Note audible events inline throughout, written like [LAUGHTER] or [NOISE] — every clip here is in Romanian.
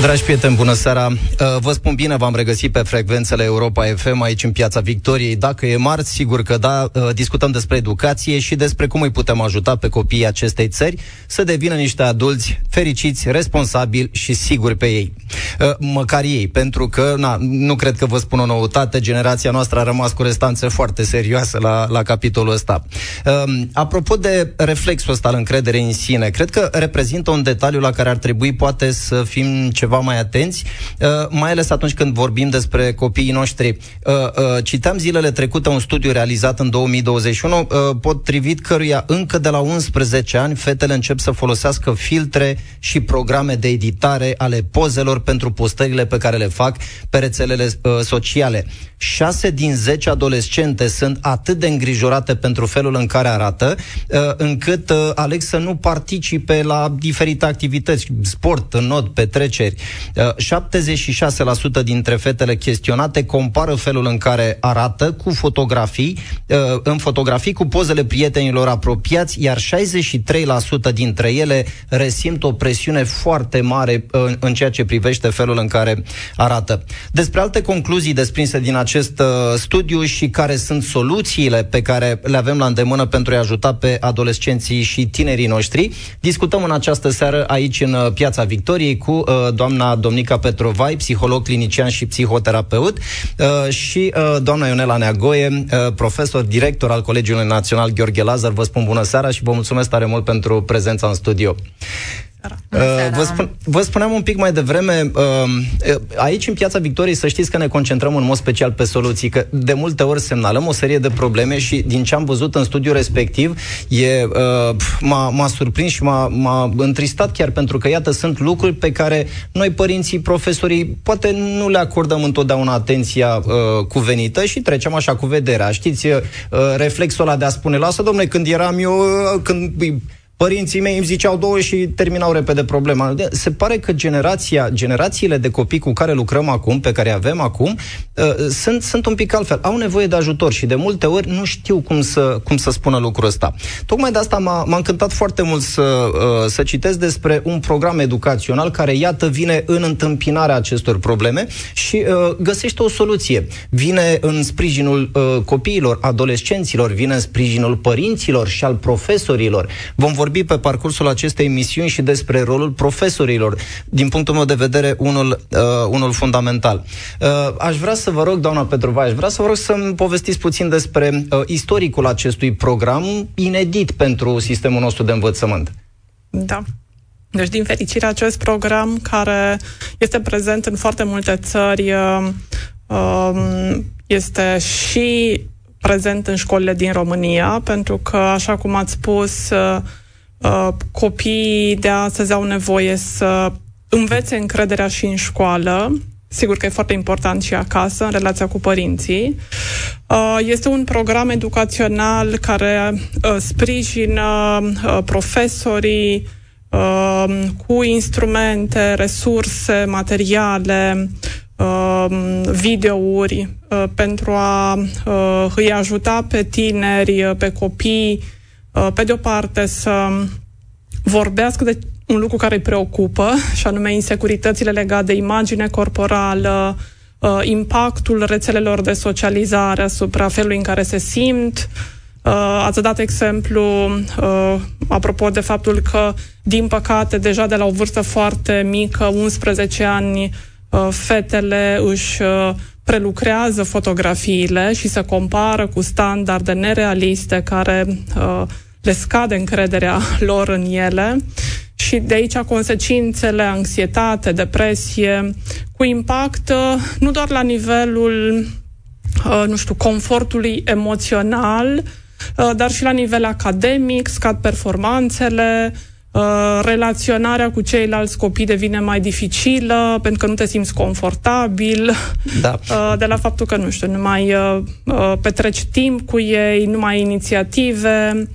Dragi prieteni, bună seara! Uh, vă spun bine, v-am regăsit pe frecvențele Europa FM aici în Piața Victoriei. Dacă e marți, sigur că da, uh, discutăm despre educație și despre cum îi putem ajuta pe copiii acestei țări să devină niște adulți fericiți, responsabili și siguri pe ei. Uh, măcar ei, pentru că, na, nu cred că vă spun o noutate, generația noastră a rămas cu restanțe foarte serioase la, la capitolul ăsta. Apropo de reflexul ăsta al încredere în sine, cred că reprezintă un detaliu la care ar trebui poate să fim ceva ceva mai atenți, uh, mai ales atunci când vorbim despre copiii noștri. Uh, uh, citeam zilele trecute un studiu realizat în 2021, potrivit căruia încă de la 11 ani fetele încep să folosească filtre și programe de editare ale pozelor pentru postările pe care le fac pe rețelele sociale. 6 din 10 adolescente sunt atât de îngrijorate pentru felul în care arată, încât aleg să nu participe la diferite activități, sport, not, petreceri. 76% uh, dintre fetele chestionate compară felul în care arată cu fotografii, uh, în fotografii cu pozele prietenilor apropiați, iar 63% dintre ele resimt o presiune foarte mare în, în ceea ce privește felul în care arată. Despre alte concluzii desprinse din acest uh, studiu și care sunt soluțiile pe care le avem la îndemână pentru a ajuta pe adolescenții și tinerii noștri, discutăm în această seară aici în Piața Victoriei cu uh, doamna doamna Domnica Petrovai, psiholog clinician și psihoterapeut, uh, și uh, doamna Ionela Neagoie, uh, profesor director al Colegiului Național Gheorghe Lazar. Vă spun bună seara și vă mulțumesc tare mult pentru prezența în studio. Uh, vă, spun, vă spuneam un pic mai devreme, uh, uh, aici în Piața Victoriei să știți că ne concentrăm în mod special pe soluții, că de multe ori semnalăm o serie de probleme și din ce am văzut în studiul respectiv, e, uh, m-a, m-a surprins și m-a, m-a întristat chiar pentru că, iată, sunt lucruri pe care noi, părinții, profesorii, poate nu le acordăm întotdeauna atenția uh, cuvenită și trecem așa cu vederea. Știți, uh, reflexul ăla de a spune, lasă, domnule, când eram eu, uh, când Părinții mei îmi ziceau două și terminau repede problema. Se pare că generația, generațiile de copii cu care lucrăm acum, pe care avem acum, uh, sunt, sunt un pic altfel. Au nevoie de ajutor și de multe ori nu știu cum să, cum să spună lucrul ăsta. Tocmai de asta m-a, m-a încântat foarte mult să, uh, să citesc despre un program educațional care, iată, vine în întâmpinarea acestor probleme și uh, găsește o soluție. Vine în sprijinul uh, copiilor, adolescenților, vine în sprijinul părinților și al profesorilor. Vom vorbi vorbi pe parcursul acestei emisiuni și despre rolul profesorilor, din punctul meu de vedere, unul, uh, unul fundamental. Uh, aș vrea să vă rog, doamna Petrova, aș vrea să vă rog să-mi povestiți puțin despre uh, istoricul acestui program inedit pentru sistemul nostru de învățământ. Da. Deci, din fericire, acest program, care este prezent în foarte multe țări, uh, um, este și prezent în școlile din România, pentru că, așa cum ați spus, uh, uh, copiii de astăzi au nevoie să învețe încrederea și în școală, Sigur că e foarte important și acasă, în relația cu părinții. Uh, este un program educațional care uh, sprijină uh, profesorii cu instrumente, resurse, materiale, videouri pentru a îi ajuta pe tineri, pe copii Uh, pe de o parte, să vorbească de un lucru care îi preocupă, și anume insecuritățile legate de imagine corporală, uh, impactul rețelelor de socializare asupra felului în care se simt. Uh, ați dat exemplu apropo de faptul că, din păcate, deja de la o vârstă foarte mică, 11 ani, fetele își prelucrează fotografiile și se compară cu standarde nerealiste care uh, le scade încrederea lor în ele și de aici consecințele, anxietate, depresie, cu impact uh, nu doar la nivelul, uh, nu știu, confortului emoțional, uh, dar și la nivel academic, scad performanțele, Uh, relaționarea cu ceilalți copii devine mai dificilă pentru că nu te simți confortabil, da. uh, de la faptul că, nu știu, nu mai uh, uh petreci timp cu ei, nu mai ai inițiative.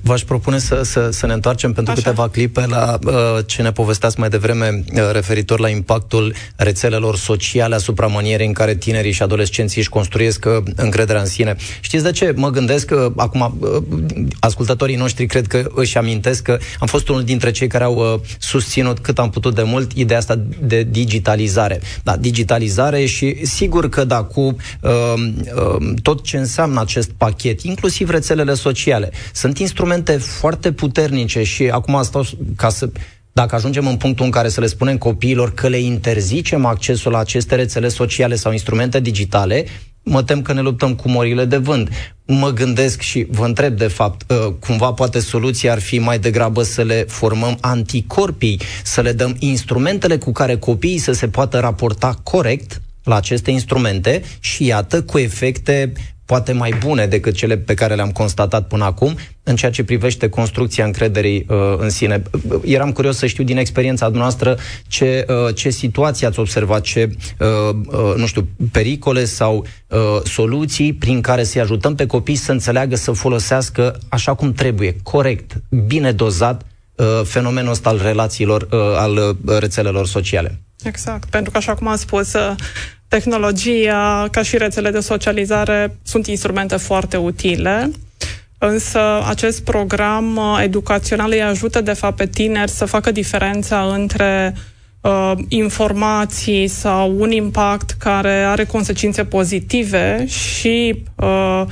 V-aș propune să, să, să ne întoarcem pentru Așa. câteva clipe la uh, ce ne povesteați mai devreme uh, referitor la impactul rețelelor sociale asupra manierei în care tinerii și adolescenții își construiesc uh, încrederea în sine. Știți de ce? Mă gândesc că acum uh, ascultătorii noștri cred că își amintesc că am fost un unul dintre cei care au uh, susținut cât am putut de mult ideea asta de digitalizare. Da, digitalizare și sigur că da, cu uh, uh, tot ce înseamnă acest pachet, inclusiv rețelele sociale. Sunt instrumente foarte puternice și acum stau ca să dacă ajungem în punctul în care să le spunem copiilor că le interzicem accesul la aceste rețele sociale sau instrumente digitale, mă tem că ne luptăm cu morile de vânt. Mă gândesc și vă întreb, de fapt, uh, cumva poate soluția ar fi mai degrabă să le formăm anticorpii, să le dăm instrumentele cu care copiii să se poată raporta corect la aceste instrumente și iată cu efecte poate mai bune decât cele pe care le-am constatat până acum în ceea ce privește construcția încrederii uh, în sine. Eram curios să știu din experiența noastră ce, uh, ce situații ați observat, ce, uh, uh, nu știu, pericole sau uh, soluții prin care să-i ajutăm pe copii să înțeleagă, să folosească așa cum trebuie, corect, bine dozat, uh, fenomenul ăsta al relațiilor, uh, al uh, rețelelor sociale. Exact, pentru că așa cum am spus, uh, tehnologia, ca și rețele de socializare, sunt instrumente foarte utile, însă acest program uh, educațional îi ajută, de fapt, pe tineri să facă diferența între uh, informații sau un impact care are consecințe pozitive și uh,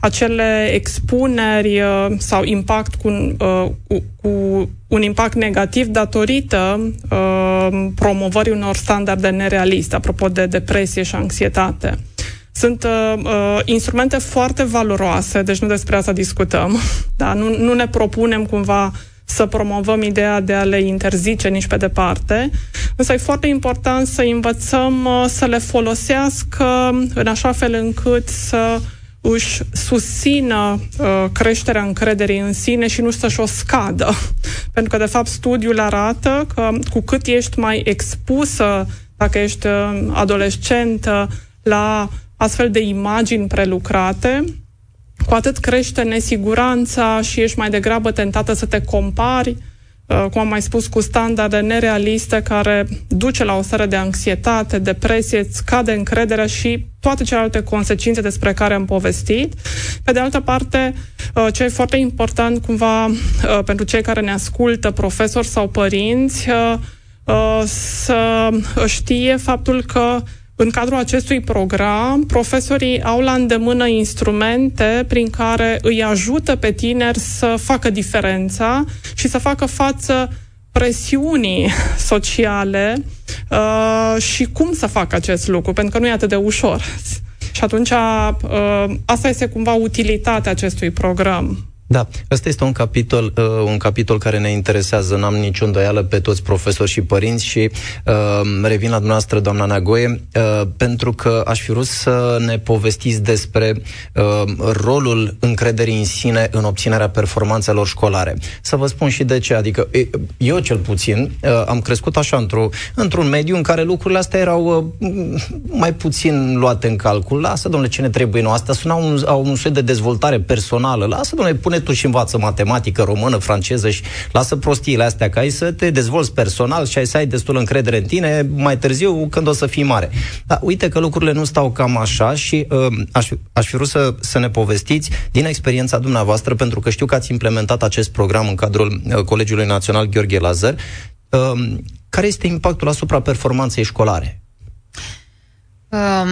acele expuneri uh, sau impact cu, uh, cu, cu un impact negativ datorită uh, promovării unor standarde nerealiste, apropo de depresie și anxietate. Sunt uh, uh, instrumente foarte valoroase, deci nu despre asta discutăm. [LAUGHS] Da? Nu, nu ne propunem cumva să promovăm ideea de a le interzice nici pe departe, însă e foarte important să învățăm uh, să le folosească în așa fel încât să își susțină uh, creșterea încrederii în sine și nu să-și o scadă. [LAUGHS] Pentru că, de fapt, studiul arată că cu cât ești mai expusă, dacă ești uh, adolescentă, la astfel de imagini prelucrate, cu atât crește nesiguranța și ești mai degrabă tentată să te compari, uh, cum am mai spus, cu standarde nerealiste care duce la o stare de anxietate, depresie, îți scade încrederea și toate celelalte consecințe despre care am povestit. Pe de altă parte, uh, ce e foarte important cumva uh, pentru cei care ne ascultă, profesori sau părinți, să știe faptul că în cadrul acestui program, profesorii au la îndemână instrumente prin care îi ajută pe tineri să facă diferența și să facă față presiunii sociale uh, și cum să facă acest lucru, pentru că nu e atât de ușor. Și atunci, uh, asta este cumva utilitatea acestui program. Da, ăsta este un capitol, uh, un capitol care ne interesează, n-am nicio îndoială pe toți profesori și părinți și uh, revin la dumneavoastră, doamna Nagoie, uh, pentru că aș fi vrut să ne povestiți despre uh, rolul încrederii în sine în obținerea performanțelor școlare. Să vă spun și de ce, adică eu cel puțin uh, am crescut așa într-o, într-un mediu în care lucrurile astea erau uh, mai puțin luate în calcul. Lasă, domnule, ce ne trebuie noi? Asta suna un, un soi de dezvoltare personală. Lasă, domnule, pune pune tu și învață matematică, română, franceză și lasă prostiile astea, ca ai să te dezvolți personal și ai să ai destul încredere în tine mai târziu când o să fii mare. Dar uite că lucrurile nu stau cam așa și uh, aș, aș fi vrut să, să ne povestiți din experiența dumneavoastră, pentru că știu că ați implementat acest program în cadrul uh, Colegiului Național Gheorghe Lazar. Uh, care este impactul asupra performanței școlare?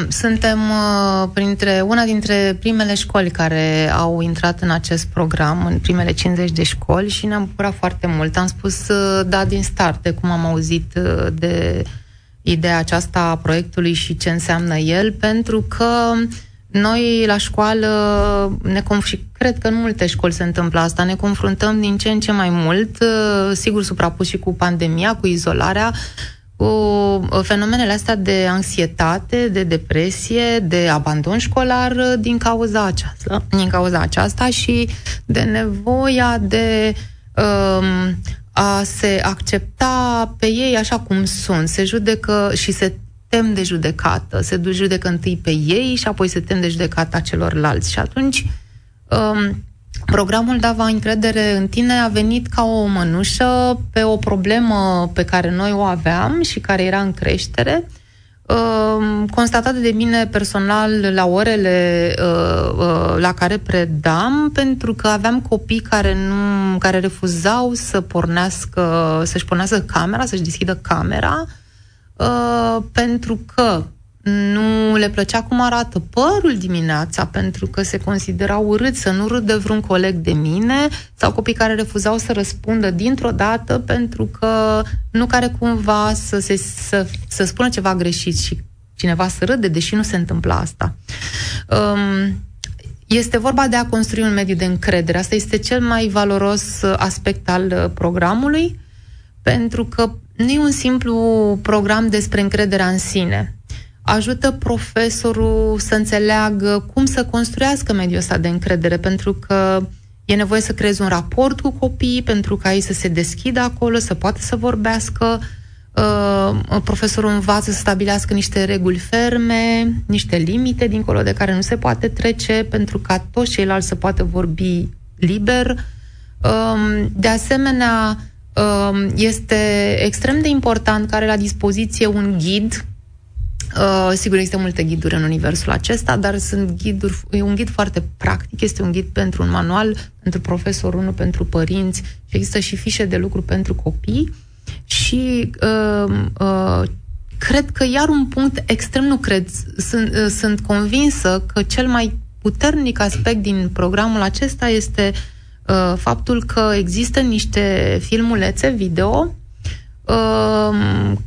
Suntem uh, printre una dintre primele școli care au intrat în acest program, în primele 50 de școli și ne-am bucurat foarte mult. Am spus uh, da din start, de cum am auzit uh, de ideea aceasta a proiectului și ce înseamnă el, pentru că noi la școală ne conf- și cred că în multe școli se întâmplă asta, ne confruntăm din ce în ce mai mult, sigur suprapus și cu pandemia, cu izolarea, cu uh, fenomenele astea de anxietate, de depresie, de abandon școlar uh, din cauza aceasta, din cauza aceasta și de nevoia de um, a se accepta pe ei așa cum sunt, se judecă și se tem de judecată, se judecă întâi pe ei și apoi se tem de judecata celorlalți. Și atunci um, programul Dava încredere în tine a venit ca o mănușă pe o problemă pe care noi o aveam și care era în creștere, uh, constatate de mine personal la orele uh, uh, la care predam, pentru că aveam copii care nu, care refuzau să pornească, să-și pornească camera, să-și deschidă camera, uh, pentru că nu le plăcea cum arată părul dimineața pentru că se considera urât să nu râdă vreun coleg de mine sau copii care refuzau să răspundă dintr-o dată pentru că nu care cumva să, se, să, să spună ceva greșit și cineva să râde, deși nu se întâmplă asta. Um, este vorba de a construi un mediu de încredere. Asta este cel mai valoros aspect al programului, pentru că nu e un simplu program despre încrederea în sine ajută profesorul să înțeleagă cum să construiască mediul ăsta de încredere, pentru că e nevoie să creezi un raport cu copiii, pentru ca ei să se deschidă acolo, să poată să vorbească. Uh, profesorul învață să stabilească niște reguli ferme, niște limite dincolo de care nu se poate trece, pentru ca toți ceilalți să poată vorbi liber. Um, de asemenea, um, este extrem de important că are la dispoziție un ghid Uh, sigur, există multe ghiduri în universul acesta, dar sunt ghiduri, e un ghid foarte practic, este un ghid pentru un manual, pentru profesor, unul pentru părinți și există și fișe de lucru pentru copii. Și uh, uh, cred că iar un punct extrem, nu cred, sunt, uh, sunt convinsă că cel mai puternic aspect din programul acesta este uh, faptul că există niște filmulețe video Um,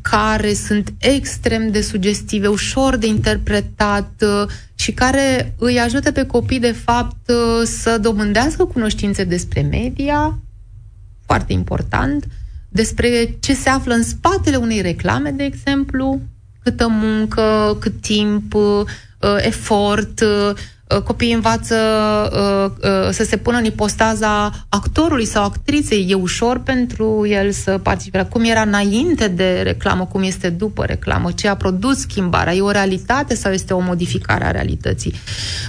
care sunt extrem de sugestive, ușor de interpretat uh, și care îi ajută pe copii, de fapt, uh, să dobândească cunoștințe despre media, foarte important, despre ce se află în spatele unei reclame, de exemplu, câtă muncă, cât timp, uh, efort, Uh, copiii învață uh, uh, să se pună în ipostaza actorului sau actriței. E ușor pentru el să participe. Cum era înainte de reclamă, cum este după reclamă, ce a produs schimbarea. E o realitate sau este o modificare a realității?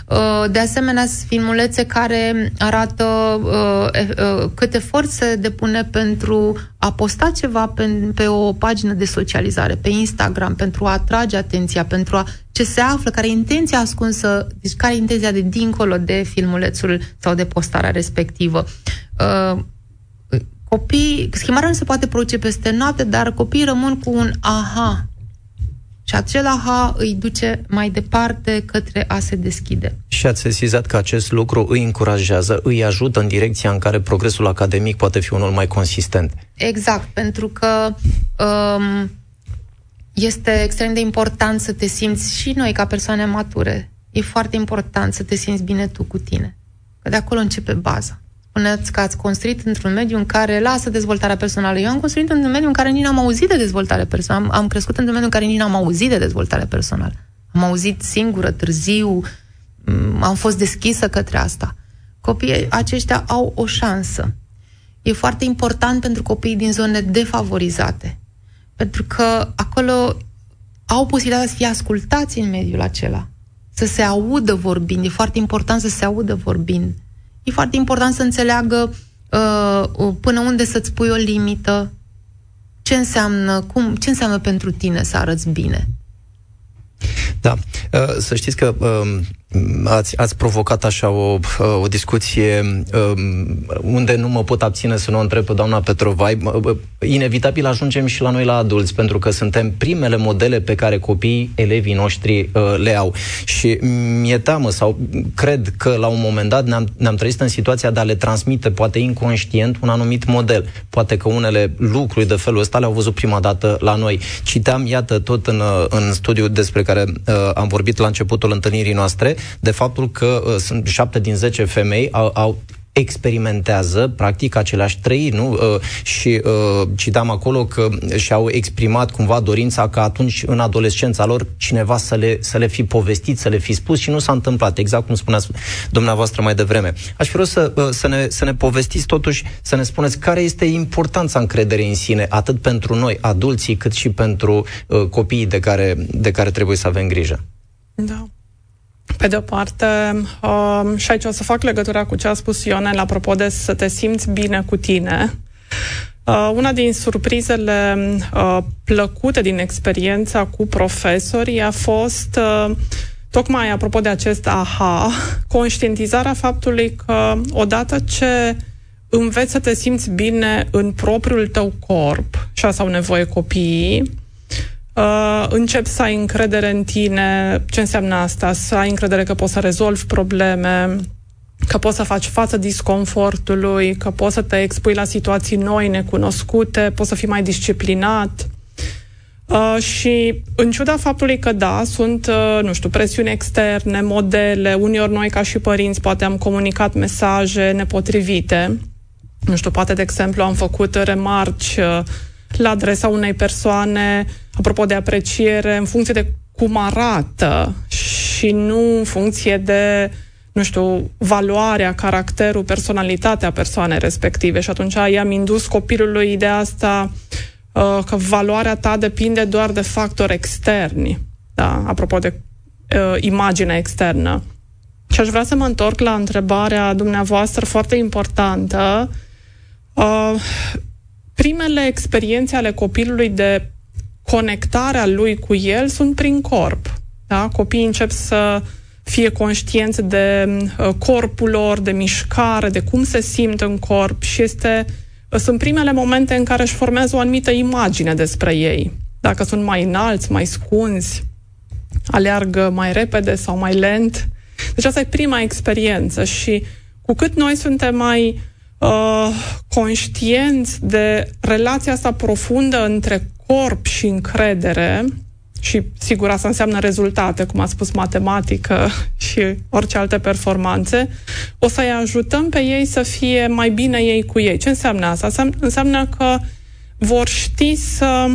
Uh, de asemenea, filmulețe care arată uh, uh, cât efort se depune pentru a posta ceva pe, pe o pagină de socializare, pe Instagram, pentru a atrage atenția, pentru a ce se află, care e intenția ascunsă, deci care e intenția de dincolo de filmulețul sau de postarea respectivă. Uh, copii, schimbarea nu se poate produce peste noapte, dar copiii rămân cu un aha. Și acel aha îi duce mai departe către a se deschide. Și ați sesizat că acest lucru îi încurajează, îi ajută în direcția în care progresul academic poate fi unul mai consistent. Exact, pentru că um, este extrem de important să te simți și noi ca persoane mature. E foarte important să te simți bine tu cu tine. Că de acolo începe baza. Spuneți că ați construit într-un mediu în care lasă dezvoltarea personală. Eu am construit într-un mediu în care nici n-am auzit de dezvoltare personală. Am, am crescut într-un mediu în care nici n-am auzit de dezvoltare personală. Am auzit singură, târziu, am fost deschisă către asta. Copiii aceștia au o șansă. E foarte important pentru copiii din zone defavorizate pentru că acolo au posibilitatea să fie ascultați în mediul acela, să se audă vorbind. E foarte important să se audă vorbind. E foarte important să înțeleagă uh, până unde să-ți pui o limită, ce înseamnă, cum, ce înseamnă pentru tine să arăți bine. Da, uh, să știți că um, ați, ați provocat așa o, o discuție um, unde nu mă pot abține să nu o întreb pe doamna Petrovai. Inevitabil ajungem și la noi la adulți, pentru că suntem primele modele pe care copiii, elevii noștri uh, le au. Și mi-e teamă sau cred că la un moment dat ne-am, ne-am trăit în situația de a le transmite, poate inconștient, un anumit model. Poate că unele lucruri de felul ăsta le-au văzut prima dată la noi. Citeam, iată, tot în, în studiu despre care uh, am vorbit la începutul întâlnirii noastre, de faptul că uh, sunt șapte din zece femei au, au experimentează practic aceleași trăiri, nu? Uh, și uh, citam acolo că și-au exprimat cumva dorința ca atunci în adolescența lor cineva să le, să le fi povestit, să le fi spus și nu s-a întâmplat, exact cum spuneați dumneavoastră mai devreme. Aș vrea să, uh, să, ne, să ne povestiți totuși, să ne spuneți care este importanța încrederei în sine, atât pentru noi, adulții, cât și pentru uh, copiii de care, de care trebuie să avem grijă. Da. Pe de o parte, uh, și aici o să fac legătura cu ce a spus Ionel apropo de să te simți bine cu tine. Uh, una din surprizele uh, plăcute din experiența cu profesorii a fost uh, tocmai apropo de acest aha, conștientizarea faptului că odată ce înveți să te simți bine în propriul tău corp, și asta au nevoie copiii, uh, începi să ai încredere în tine. Ce înseamnă asta? Să ai încredere că poți să rezolvi probleme, că poți să faci față disconfortului, că poți să te expui la situații noi, necunoscute, poți să fii mai disciplinat. Uh, și în ciuda faptului că da, sunt, uh, nu știu, presiuni externe, modele, uneori noi ca și părinți poate am comunicat mesaje nepotrivite. Nu știu, poate, de exemplu, am făcut remarci uh, la adresa unei persoane, apropo de apreciere, în funcție de cum arată și nu în funcție de, nu știu, valoarea, caracterul, personalitatea persoanei respective. Și atunci i-am indus copilului ideea asta uh, că valoarea ta depinde doar de factori externi. Da? Apropo de uh, imaginea externă. Și aș vrea să mă întorc la întrebarea dumneavoastră foarte importantă. Uh, primele experiențe ale copilului de conectarea lui cu el sunt prin corp. Da? Copiii încep să fie conștienți de uh, corpul lor, de mișcare, de cum se simt în corp și este, uh, sunt primele momente în care își formează o anumită imagine despre ei. Dacă sunt mai înalți, mai scunzi, aleargă mai repede sau mai lent. Deci asta e prima experiență și cu cât noi suntem mai uh, conștienți de relația asta profundă între corp și încredere, și sigur asta înseamnă rezultate, cum a spus matematică [LAUGHS] și orice alte performanțe, o să-i ajutăm pe ei să fie mai bine ei cu ei. Ce înseamnă asta? Înseamnă că vor ști să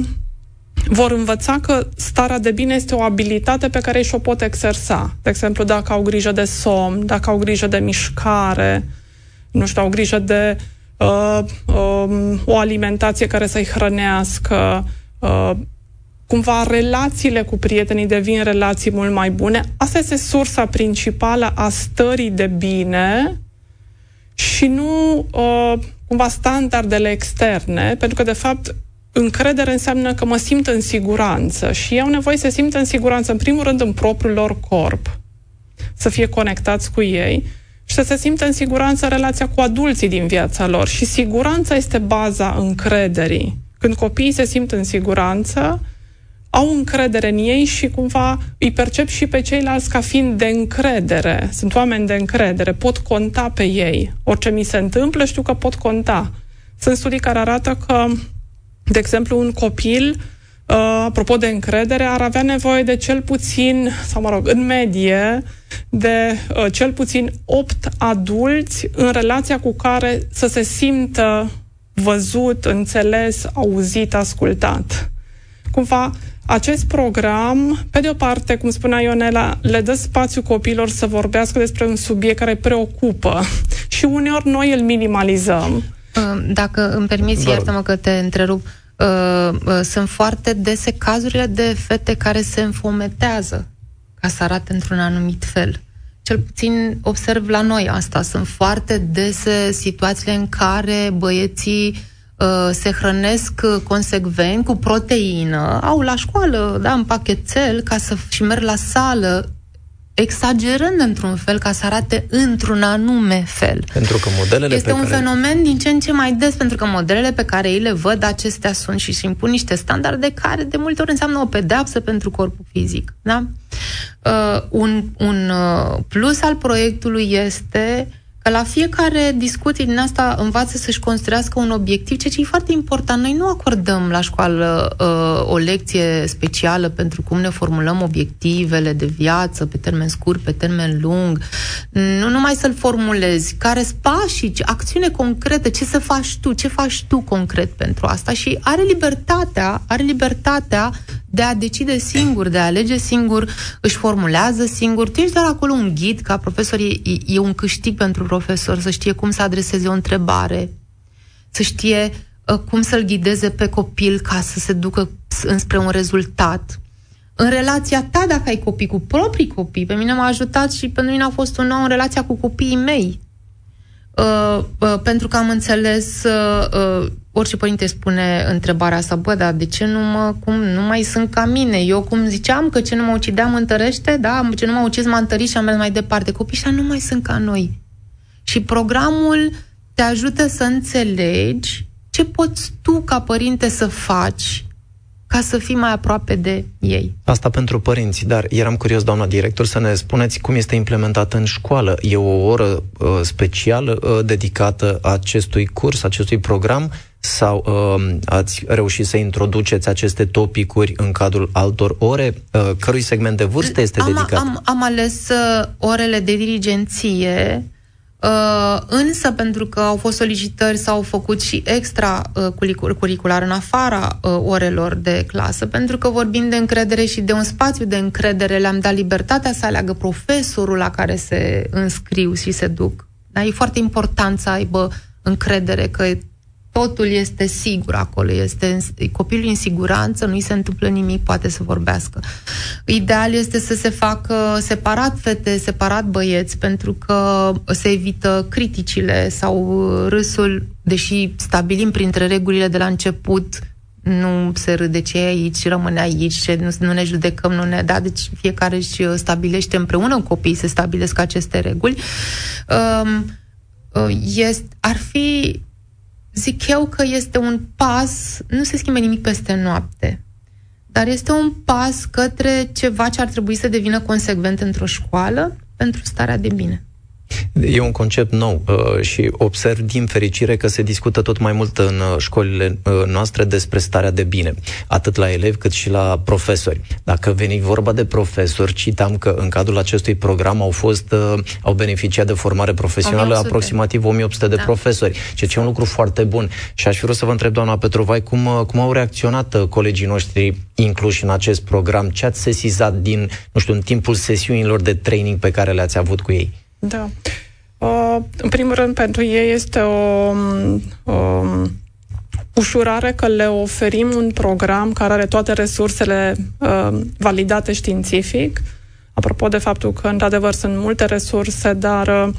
vor învăța că starea de bine este o abilitate pe care ei și-o pot exersa. De exemplu, dacă au grijă de somn, dacă au grijă de mișcare, nu știu, au grijă de uh, uh, o alimentație care să-i hrănească, uh, cumva relațiile cu prietenii devin relații mult mai bune. Asta este sursa principală a stării de bine și nu uh, cumva standardele externe, pentru că de fapt încredere înseamnă că mă simt în siguranță și ei au nevoie să simt în siguranță, în primul rând, în propriul lor corp, să fie conectați cu ei și să se simtă în siguranță relația cu adulții din viața lor. Și siguranța este baza încrederii. Când copiii se simt în siguranță, au încredere în ei și cumva îi percep și pe ceilalți ca fiind de încredere. Sunt oameni de încredere, pot conta pe ei. Orice mi se întâmplă, știu că pot conta. Sunt studii care arată că, de exemplu, un copil, uh, apropo de încredere, ar avea nevoie de cel puțin, sau mă rog, în medie, de uh, cel puțin 8 adulți în relația cu care să se simtă văzut, înțeles, auzit, ascultat. Cumva, acest program, pe de o parte, cum spunea Ionela, le dă spațiu copiilor să vorbească despre un subiect care preocupă și uneori noi îl minimalizăm. Dacă îmi permiți, iartă-mă că te întrerup, uh, uh, sunt foarte dese cazurile de fete care se înfometează ca să arate într-un anumit fel. Cel puțin observ la noi asta. Sunt foarte dese situațiile în care băieții uh, se hrănesc uh, consecvent cu proteină, au la școală, da, în pachetel, ca să și merg la sală exagerând într-un fel ca să arate într-un anume fel. Pentru că modelele Este pe un care... fenomen din ce în ce mai des, pentru că modelele pe care ei le văd, acestea sunt și își impun niște standarde care de multe ori înseamnă o pedeapsă pentru corpul fizic. Da? Uh, un un uh, plus al proiectului este că la fiecare discuție din asta învață să-și construiască un obiectiv, ceea ce e foarte important. Noi nu acordăm la școală uh, o lecție specială pentru cum ne formulăm obiectivele de viață pe termen scurt, pe termen lung. Nu numai să-l formulezi, care sunt pașii, acțiune concretă, ce să faci tu, ce faci tu concret pentru asta? Și are libertatea, are libertatea de a decide singur, de a alege singur, își formulează singur. Tu ești doar acolo un ghid, ca profesor e, e un câștig pentru profesor să știe cum să adreseze o întrebare, să știe uh, cum să-l ghideze pe copil ca să se ducă înspre un rezultat. În relația ta, dacă ai copii cu proprii copii, pe mine m-a ajutat și pentru mine a fost un nou în relația cu copiii mei. Uh, uh, pentru că am înțeles, uh, uh, orice părinte spune întrebarea asta, bă, dar de ce nu mă, cum, nu mai sunt ca mine? Eu cum ziceam că ce nu mă ucidea mă întărește, da, ce nu mă ucis mă întări și am mers mai departe. Copiii ăștia nu mai sunt ca noi. Și programul te ajută să înțelegi ce poți tu ca părinte să faci ca să fii mai aproape de ei. Asta pentru părinți, dar eram curios, doamna director, să ne spuneți cum este implementat în școală. E o oră uh, specială uh, dedicată acestui curs, acestui program, sau uh, ați reușit să introduceți aceste topicuri în cadrul altor ore? Uh, cărui segment de vârstă este am, dedicat? Am, am ales uh, orele de dirigenție Uh, însă, pentru că au fost solicitări, s-au făcut și extra uh, curricular în afara uh, orelor de clasă, pentru că vorbim de încredere și de un spațiu de încredere, le-am dat libertatea să aleagă profesorul la care se înscriu și se duc. Dar e foarte important să aibă încredere că totul este sigur acolo, este copilul în siguranță, nu-i se întâmplă nimic, poate să vorbească. Ideal este să se facă separat fete, separat băieți, pentru că se evită criticile sau râsul, deși stabilim printre regulile de la început nu se râde ce e aici, rămâne aici, ce nu, nu ne judecăm, nu ne... Da, deci fiecare își stabilește împreună copiii să stabilesc aceste reguli. Um, uh, este, ar fi zic eu că este un pas, nu se schimbe nimic peste noapte, dar este un pas către ceva ce ar trebui să devină consecvent într-o școală pentru starea de bine. E un concept nou uh, și observ din fericire că se discută tot mai mult în uh, școlile uh, noastre despre starea de bine, atât la elevi cât și la profesori. Dacă veni vorba de profesori, citam că în cadrul acestui program au fost, uh, au beneficiat de formare profesională 1800. aproximativ 1800 de da. profesori, ceea ce e un lucru foarte bun. Și aș fi vrut să vă întreb, doamna Petrovai, cum, uh, cum au reacționat uh, colegii noștri incluși în acest program? Ce ați sesizat din, nu știu, în timpul sesiunilor de training pe care le-ați avut cu ei? Da. Uh, în primul rând, pentru ei este o, o ușurare că le oferim un program care are toate resursele uh, validate științific. Apropo de faptul că, într-adevăr, sunt multe resurse, dar uh,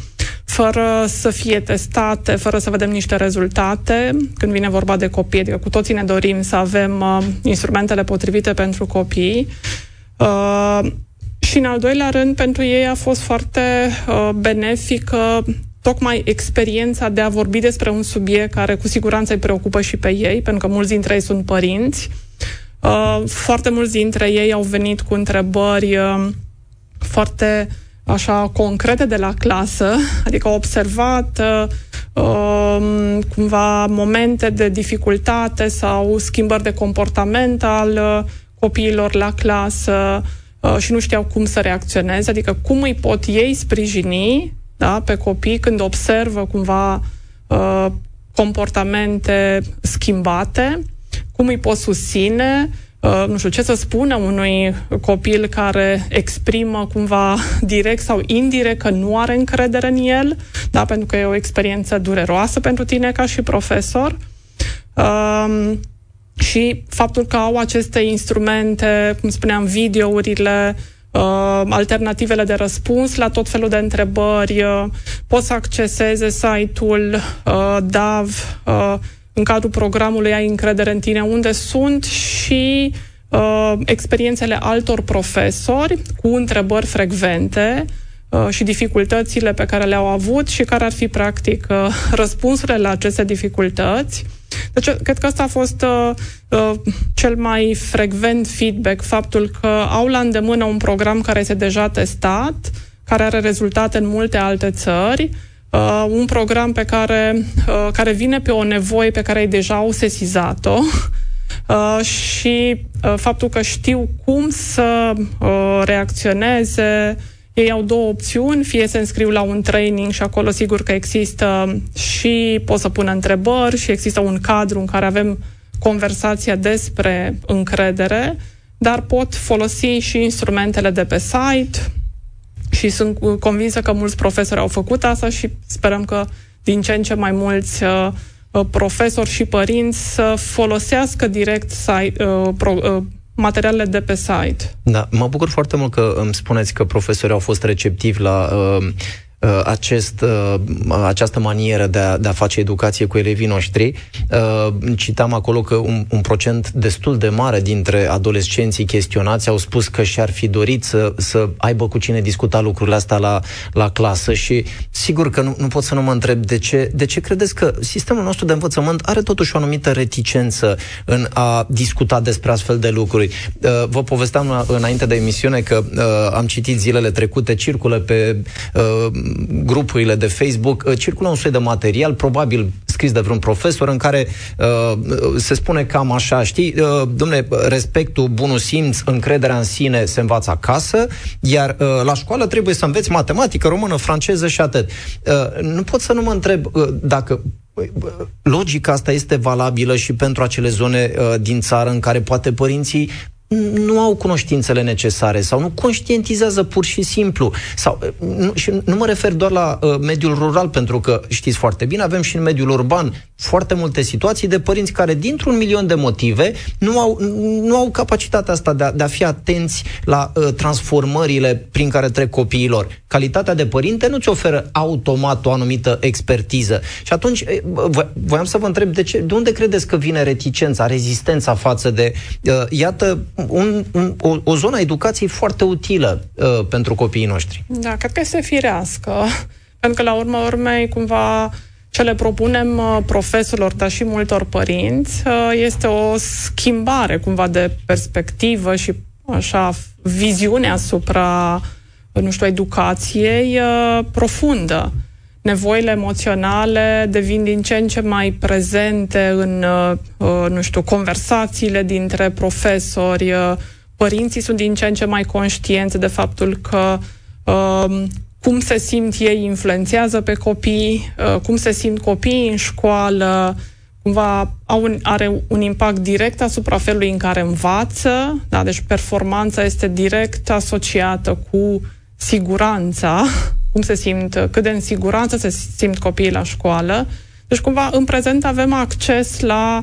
fără să fie testate, fără să vedem niște rezultate, când vine vorba de copii, adică cu toții ne dorim să avem uh, instrumentele potrivite pentru copii. Uh, și în al doilea rând, pentru ei a fost foarte uh, benefică tocmai experiența de a vorbi despre un subiect care cu siguranță îi preocupă și pe ei, pentru că mulți dintre ei sunt părinți. Uh, foarte mulți dintre ei au venit cu întrebări uh, foarte așa concrete de la clasă, [LAUGHS] adică au observat uh, um, cumva momente de dificultate sau schimbări de comportament al uh, copiilor la clasă, Uh, și nu știau cum să reacționeze, adică cum îi pot ei sprijini da, pe copii când observă cumva uh, comportamente schimbate, cum îi pot susține, uh, nu știu, ce să spună unui copil care exprimă cumva direct sau indirect că nu are încredere în el, da, pentru că e o experiență dureroasă pentru tine ca și profesor. Uh, și faptul că au aceste instrumente, cum spuneam, videourile, uh, alternativele de răspuns la tot felul de întrebări, uh, pot să acceseze site-ul uh, DAV uh, în cadrul programului Ai încredere în tine, unde sunt și uh, experiențele altor profesori cu întrebări frecvente uh, și dificultățile pe care le-au avut și care ar fi, practic, uh, [LAUGHS] răspunsurile la aceste dificultăți. Deci, cred că asta a fost uh, uh, cel mai frecvent feedback, faptul că au la îndemână un program care este deja testat, care are rezultate în multe alte țări, uh, un program pe care, uh, care vine pe o nevoie pe care ei deja au sesizat-o [LAUGHS] uh, și uh, faptul că știu cum să uh, reacționeze. Ei au două opțiuni, fie se înscriu la un training și acolo sigur că există și pot să pună întrebări și există un cadru în care avem conversația despre încredere, dar pot folosi și instrumentele de pe site, și sunt convinsă că mulți profesori au făcut asta și sperăm că din ce în ce mai mulți uh, uh profesori și părinți să folosească direct site, uh, pro, uh, materialele de pe site. Da, mă bucur foarte mult că îmi spuneți că profesorii au fost receptivi la uh, Uh, acest, uh, această manieră de a, de a face educație cu elevii noștri. Uh, citam acolo că un, un procent destul de mare dintre adolescenții chestionați au spus că și-ar fi dorit să, să aibă cu cine discuta lucrurile astea la, la clasă și sigur că nu, nu pot să nu mă întreb de ce, de ce credeți că sistemul nostru de învățământ are totuși o anumită reticență în a discuta despre astfel de lucruri. Vă povesteam înainte de emisiune că am citit zilele trecute, circulă pe grupurile de Facebook, uh, circulă un soi de material, probabil scris de vreun profesor, în care uh, se spune cam așa, știi, uh, domnule, respectul, bunul simț, încrederea în sine se învață acasă, iar uh, la școală trebuie să înveți matematică, română, franceză și atât. Uh, nu pot să nu mă întreb uh, dacă uh, logica asta este valabilă și pentru acele zone uh, din țară în care poate părinții nu au cunoștințele necesare sau nu conștientizează pur și simplu. Sau, nu, și nu mă refer doar la uh, mediul rural, pentru că știți foarte bine, avem și în mediul urban foarte multe situații de părinți care, dintr-un milion de motive, nu au, nu au capacitatea asta de a, de a fi atenți la uh, transformările prin care trec copiilor. Calitatea de părinte nu ți oferă automat o anumită expertiză. Și atunci, uh, voiam să vă întreb de, ce, de unde credeți că vine reticența, rezistența față de, uh, iată, un, un, o, o zonă a educației foarte utilă uh, pentru copiii noștri. Da, cred că este firească. [LAUGHS] Pentru că, la urmă urmei, cumva, ce le propunem uh, profesorilor, dar și multor părinți, uh, este o schimbare, cumva, de perspectivă și, așa, viziune asupra, nu știu, educației uh, profundă nevoile emoționale devin din ce în ce mai prezente în, uh, nu știu, conversațiile dintre profesori, uh, părinții sunt din ce în ce mai conștienți de faptul că uh, cum se simt ei influențează pe copii, cum se simt copiii în școală, cumva au un, are un impact direct asupra felului în care învață, da? deci performanța este direct asociată cu siguranța [LAUGHS] cum se simt, cât de în siguranță se simt copiii la școală. Deci, cumva, în prezent avem acces la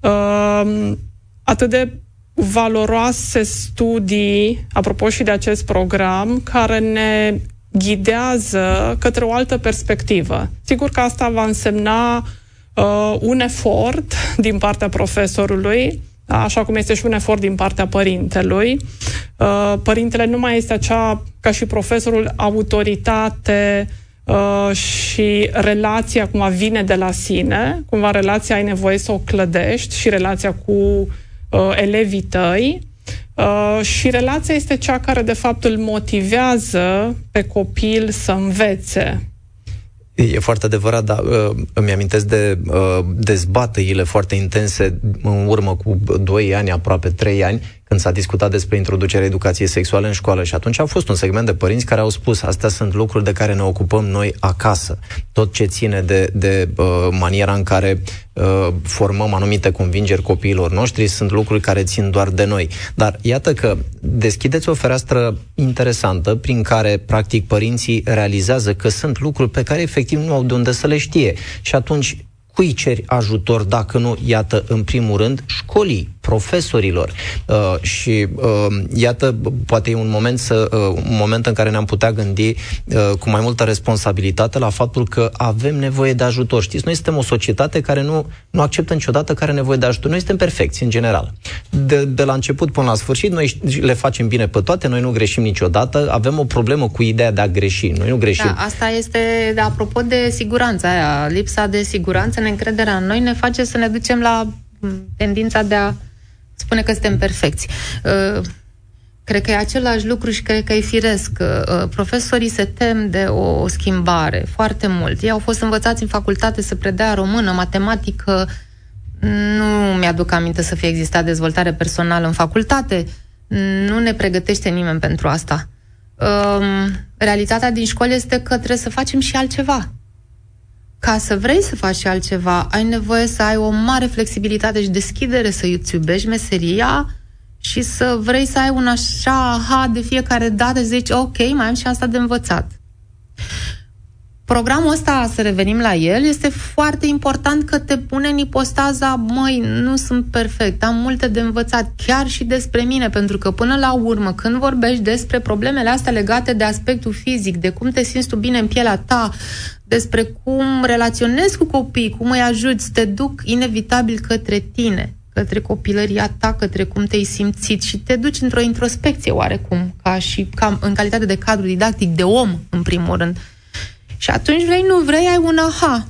uh, atât de valoroase studii, apropo și de acest program, care ne ghidează către o altă perspectivă. Sigur că asta va însemna uh, un efort din partea profesorului, da? Așa cum este și un efort din partea părintelui. Uh, părintele nu mai este acea, ca și profesorul, autoritate uh, și relația cumva vine de la sine, cumva relația ai nevoie să o clădești și relația cu uh, elevii tăi. Uh, și relația este cea care, de fapt, îl motivează pe copil să învețe. E foarte adevărat, dar uh, îmi amintesc de uh, dezbaterile foarte intense în urmă cu 2 ani, aproape 3 ani, când s-a discutat despre introducerea educației sexuale în școală și atunci a fost un segment de părinți care au spus astea sunt lucruri de care ne ocupăm noi acasă. Tot ce ține de, de uh, maniera în care uh, formăm anumite convingeri copiilor noștri sunt lucruri care țin doar de noi. Dar iată că deschideți o fereastră interesantă prin care practic părinții realizează că sunt lucruri pe care efectiv nu au de unde să le știe. Și atunci cui ceri ajutor dacă nu, iată, în primul rând, școlii, profesorilor. Uh, și uh, iată, poate e un moment, să, uh, un moment în care ne-am putea gândi uh, cu mai multă responsabilitate la faptul că avem nevoie de ajutor. Știți, noi suntem o societate care nu, nu acceptă niciodată care are nevoie de ajutor. Noi suntem perfecți, în general. De, de la început până la sfârșit, noi le facem bine pe toate, noi nu greșim niciodată, avem o problemă cu ideea de a greși. Noi nu greșim. Da, asta este, de apropo de siguranță aia, lipsa de siguranță, neîncrederea în noi ne face să ne ducem la tendința de a spune că suntem perfecți. Uh, Cred că e același lucru și cred că e firesc. Uh, profesorii se tem de o schimbare foarte mult. Ei au fost învățați în facultate să predea română, matematică. Nu mi-aduc aminte să fie existat dezvoltare personală în facultate. Nu ne pregătește nimeni pentru asta. Um, realitatea din școală este că trebuie să facem și altceva. Ca să vrei să faci și altceva, ai nevoie să ai o mare flexibilitate și deschidere să îți iubești meseria, și să vrei să ai un așa aha de fiecare dată, zici, ok, mai am și asta de învățat. Programul ăsta, să revenim la el, este foarte important că te pune în ipostaza, măi, nu sunt perfect, am multe de învățat, chiar și despre mine, pentru că până la urmă, când vorbești despre problemele astea legate de aspectul fizic, de cum te simți tu bine în pielea ta, despre cum relaționezi cu copiii, cum îi ajuți, te duc inevitabil către tine către copilăria ta, către cum te-ai simțit și te duci într-o introspecție oarecum, ca și ca, în calitate de cadru didactic, de om, în primul rând. Și atunci vrei, nu vrei, ai un aha.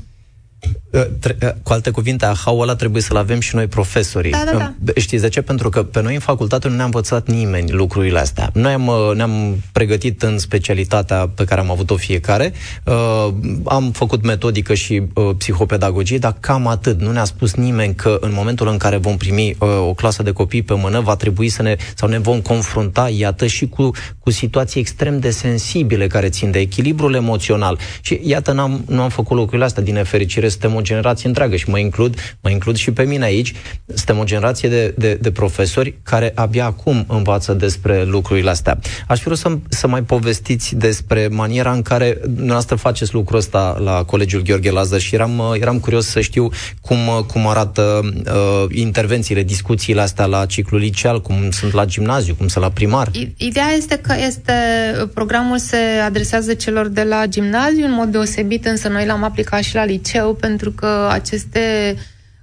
Uh, uh, cu alte cuvinte, aha-ul ăla trebuie să-l avem și noi profesorii. Da, da, da. Știți de ce? Pentru că pe noi în facultate nu ne-a învățat nimeni lucrurile astea. Noi am, uh, ne-am pregătit în specialitatea pe care am avut-o fiecare. Uh, am făcut metodică și uh, psihopedagogie, dar cam atât. Nu ne-a spus nimeni că în momentul în care vom primi uh, o clasă de copii pe mână, va trebui să ne, sau ne vom confrunta, iată, și cu, cu situații extrem de sensibile care țin de echilibrul emoțional. Și iată, n-am, nu am făcut lucrurile astea din nefericire suntem o generație întreagă și mă includ, mă includ și pe mine aici. Suntem o generație de, de, de profesori care abia acum învață despre lucrurile astea. Aș vrea să, să mai povestiți despre maniera în care dumneavoastră faceți lucrul ăsta la Colegiul Gheorghe Lazar și eram, eram curios să știu cum, cum arată uh, intervențiile, discuțiile astea la ciclul liceal, cum sunt la gimnaziu, cum sunt la primar. Ideea este că este programul se adresează celor de la gimnaziu în mod deosebit, însă noi l-am aplicat și la liceu pentru că aceste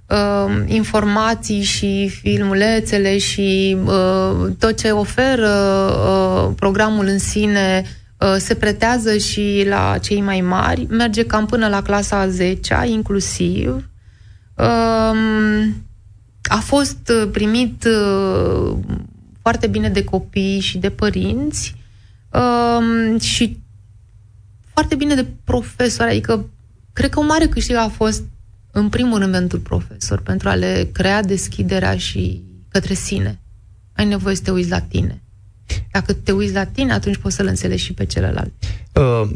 uh, informații și filmulețele și uh, tot ce oferă uh, programul în sine uh, se pretează și la cei mai mari, merge cam până la clasa a 10 inclusiv. Uh, a fost primit uh, foarte bine de copii și de părinți uh, și foarte bine de profesori, adică Cred că un mare câștig a fost, în primul rând, pentru profesor, pentru a le crea deschiderea și către sine. Ai nevoie să te uiți la tine. Dacă te uiți la tine, atunci poți să-l înțelegi și pe celălalt. Uh,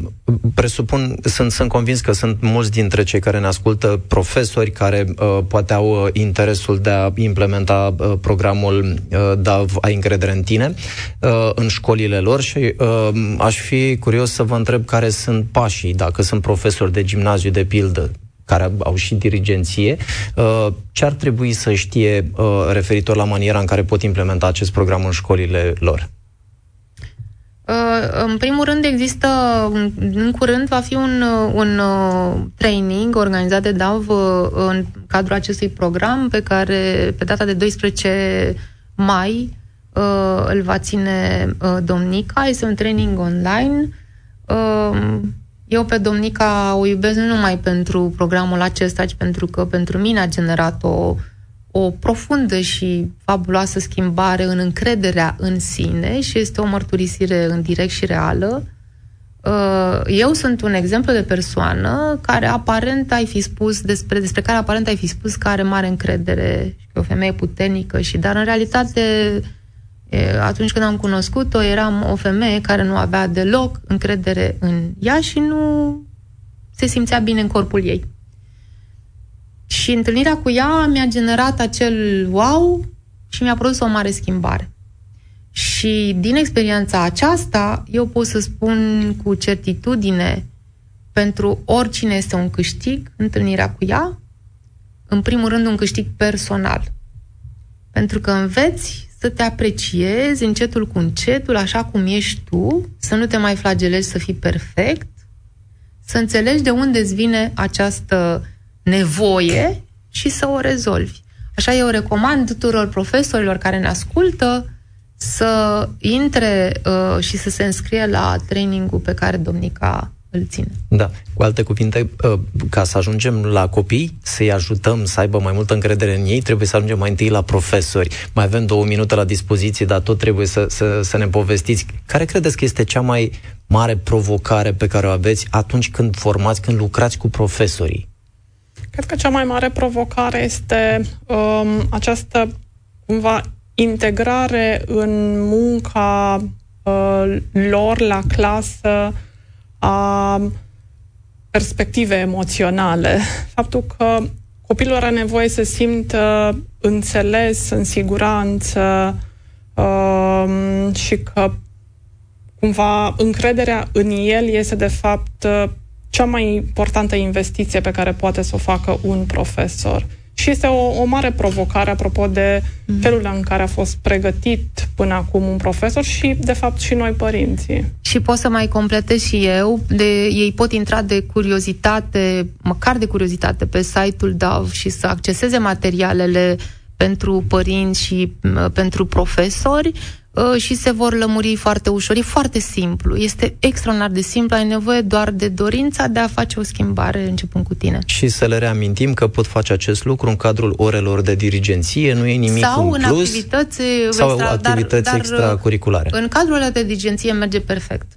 presupun, sunt, sunt convins că sunt mulți dintre cei care ne ascultă profesori care uh, poate au uh, interesul de a implementa uh, programul uh, DAV Ai încredere în tine uh, în școlile lor și uh, aș fi curios să vă întreb care sunt pașii, dacă sunt profesori de gimnaziu de pildă, care au și dirigenție, uh, ce ar trebui să știe uh, referitor la maniera în care pot implementa acest program în școlile lor? Uh, în primul rând există, în curând va fi un, un uh, training organizat de DAV uh, în cadrul acestui program pe care pe data de 12 mai îl va ține domnica. Este un training online. Eu pe domnica o iubesc nu numai pentru programul acesta, ci pentru că pentru mine a generat o o profundă și fabuloasă schimbare în încrederea în sine și este o mărturisire în direct și reală. Uh, eu sunt un exemplu de persoană care aparent ai fi spus despre, despre care aparent ai fi spus că are mare încredere și că e o femeie puternică și dar în realitate atunci când am cunoscut-o eram o femeie care nu avea deloc încredere în ea și nu se simțea bine în corpul ei. Și întâlnirea cu ea mi-a generat acel wow și mi-a produs o mare schimbare. Și din experiența aceasta, eu pot să spun cu certitudine, pentru oricine este un câștig, întâlnirea cu ea, în primul rând un câștig personal. Pentru că înveți să te apreciezi încetul cu încetul, așa cum ești tu, să nu te mai flagelezi să fii perfect, să înțelegi de unde îți vine această nevoie și să o rezolvi. Așa eu recomand tuturor profesorilor care ne ascultă să intre uh, și să se înscrie la trainingul pe care domnica îl ține. Da, cu alte cuvinte, uh, ca să ajungem la copii, să-i ajutăm să aibă mai multă încredere în ei, trebuie să ajungem mai întâi la profesori. Mai avem două minute la dispoziție, dar tot trebuie să, să, să ne povestiți. Care credeți că este cea mai mare provocare pe care o aveți atunci când formați, când lucrați cu profesorii? Cred că cea mai mare provocare este um, această cumva integrare în munca uh, lor la clasă a perspective emoționale. Faptul că copilul are nevoie să simtă înțeles, în siguranță uh, și că cumva încrederea în el este de fapt cea mai importantă investiție pe care poate să o facă un profesor. Și este o, o mare provocare apropo de mm. felul în care a fost pregătit până acum un profesor și, de fapt, și noi părinții. Și pot să mai completez și eu, de, ei pot intra de curiozitate, măcar de curiozitate, pe site-ul DAV și să acceseze materialele pentru părinți și uh, pentru profesori Uh, și se vor lămuri foarte ușor. E foarte simplu, este extraordinar de simplu, ai nevoie doar de dorința de a face o schimbare începând cu tine. Și să le reamintim că pot face acest lucru în cadrul orelor de dirigenție, nu e nimic sau în plus. Activități sau extra, activități dar, dar, extracurriculare. În cadrul de dirigenție merge perfect.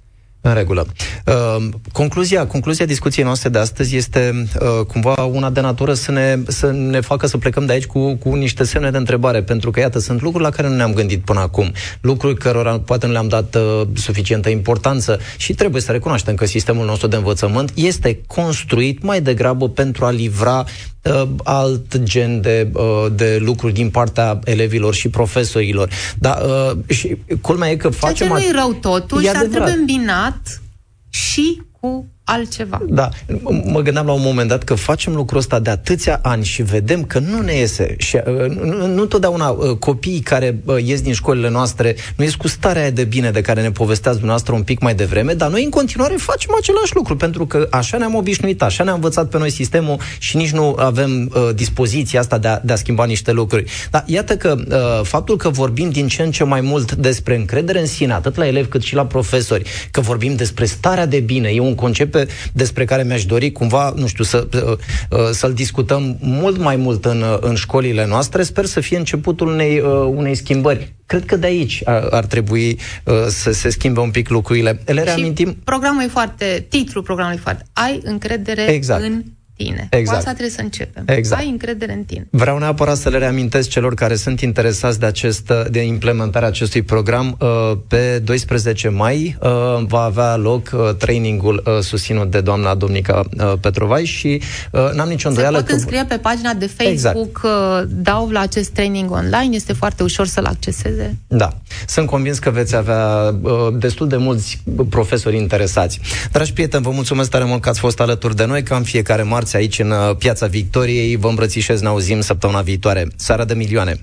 În regulă. Uh, concluzia, concluzia discuției noastre de astăzi este uh, cumva una de natură să ne, să ne facă să plecăm de aici cu, cu niște semne de întrebare, pentru că, iată, sunt lucruri la care nu ne-am gândit până acum, lucruri cărora poate nu le-am dat uh, suficientă importanță și trebuie să recunoaștem că sistemul nostru de învățământ este construit mai degrabă pentru a livra uh, alt gen de, uh, de lucruri din partea elevilor și profesorilor. Dar uh, și culmea e că facem... Ceea ce nu e rău totuși, dar trebuie îmbinat și cu altceva. Da, mă gândeam la un moment dat că facem lucrul ăsta de atâția ani și vedem că nu ne iese. Și uh, nu, nu totdeauna uh, copiii care uh, ies din școlile noastre nu ies cu starea aia de bine de care ne povesteați dumneavoastră un pic mai devreme, dar noi în continuare facem același lucru, pentru că așa ne-am obișnuit, așa ne-a învățat pe noi sistemul și nici nu avem uh, dispoziția asta de a, de a schimba niște lucruri. Dar iată că uh, faptul că vorbim din ce în ce mai mult despre încredere în sine, atât la elevi cât și la profesori, că vorbim despre starea de bine, e un concept pe, despre care mi-aș dori cumva, nu știu, să, uh, să-l discutăm mult mai mult în, uh, în școlile noastre. Sper să fie începutul unei, uh, unei schimbări. Cred că de aici ar, ar trebui să se schimbe un pic lucrurile. Le reamintim? Și programul e foarte, titlul programului e foarte, ai încredere exact. în tine. Exact. Cu asta trebuie să începem. Exact. Ai încredere în tine. Vreau neapărat să le reamintesc celor care sunt interesați de, acest, de implementarea acestui program. Uh, pe 12 mai uh, va avea loc uh, trainingul susținut de doamna Domnica Petrovai și n-am nicio îndoială Se pot înscrie pe pagina de Facebook, exact. dau la acest training online, este foarte ușor să-l acceseze. Da. Sunt convins că veți avea destul de mulți profesori interesați. Dragi prieteni, vă mulțumesc tare mult că ați fost alături de noi, ca în fiecare marți marți aici în uh, Piața Victoriei. Vă îmbrățișez, ne auzim săptămâna viitoare. Seara de milioane!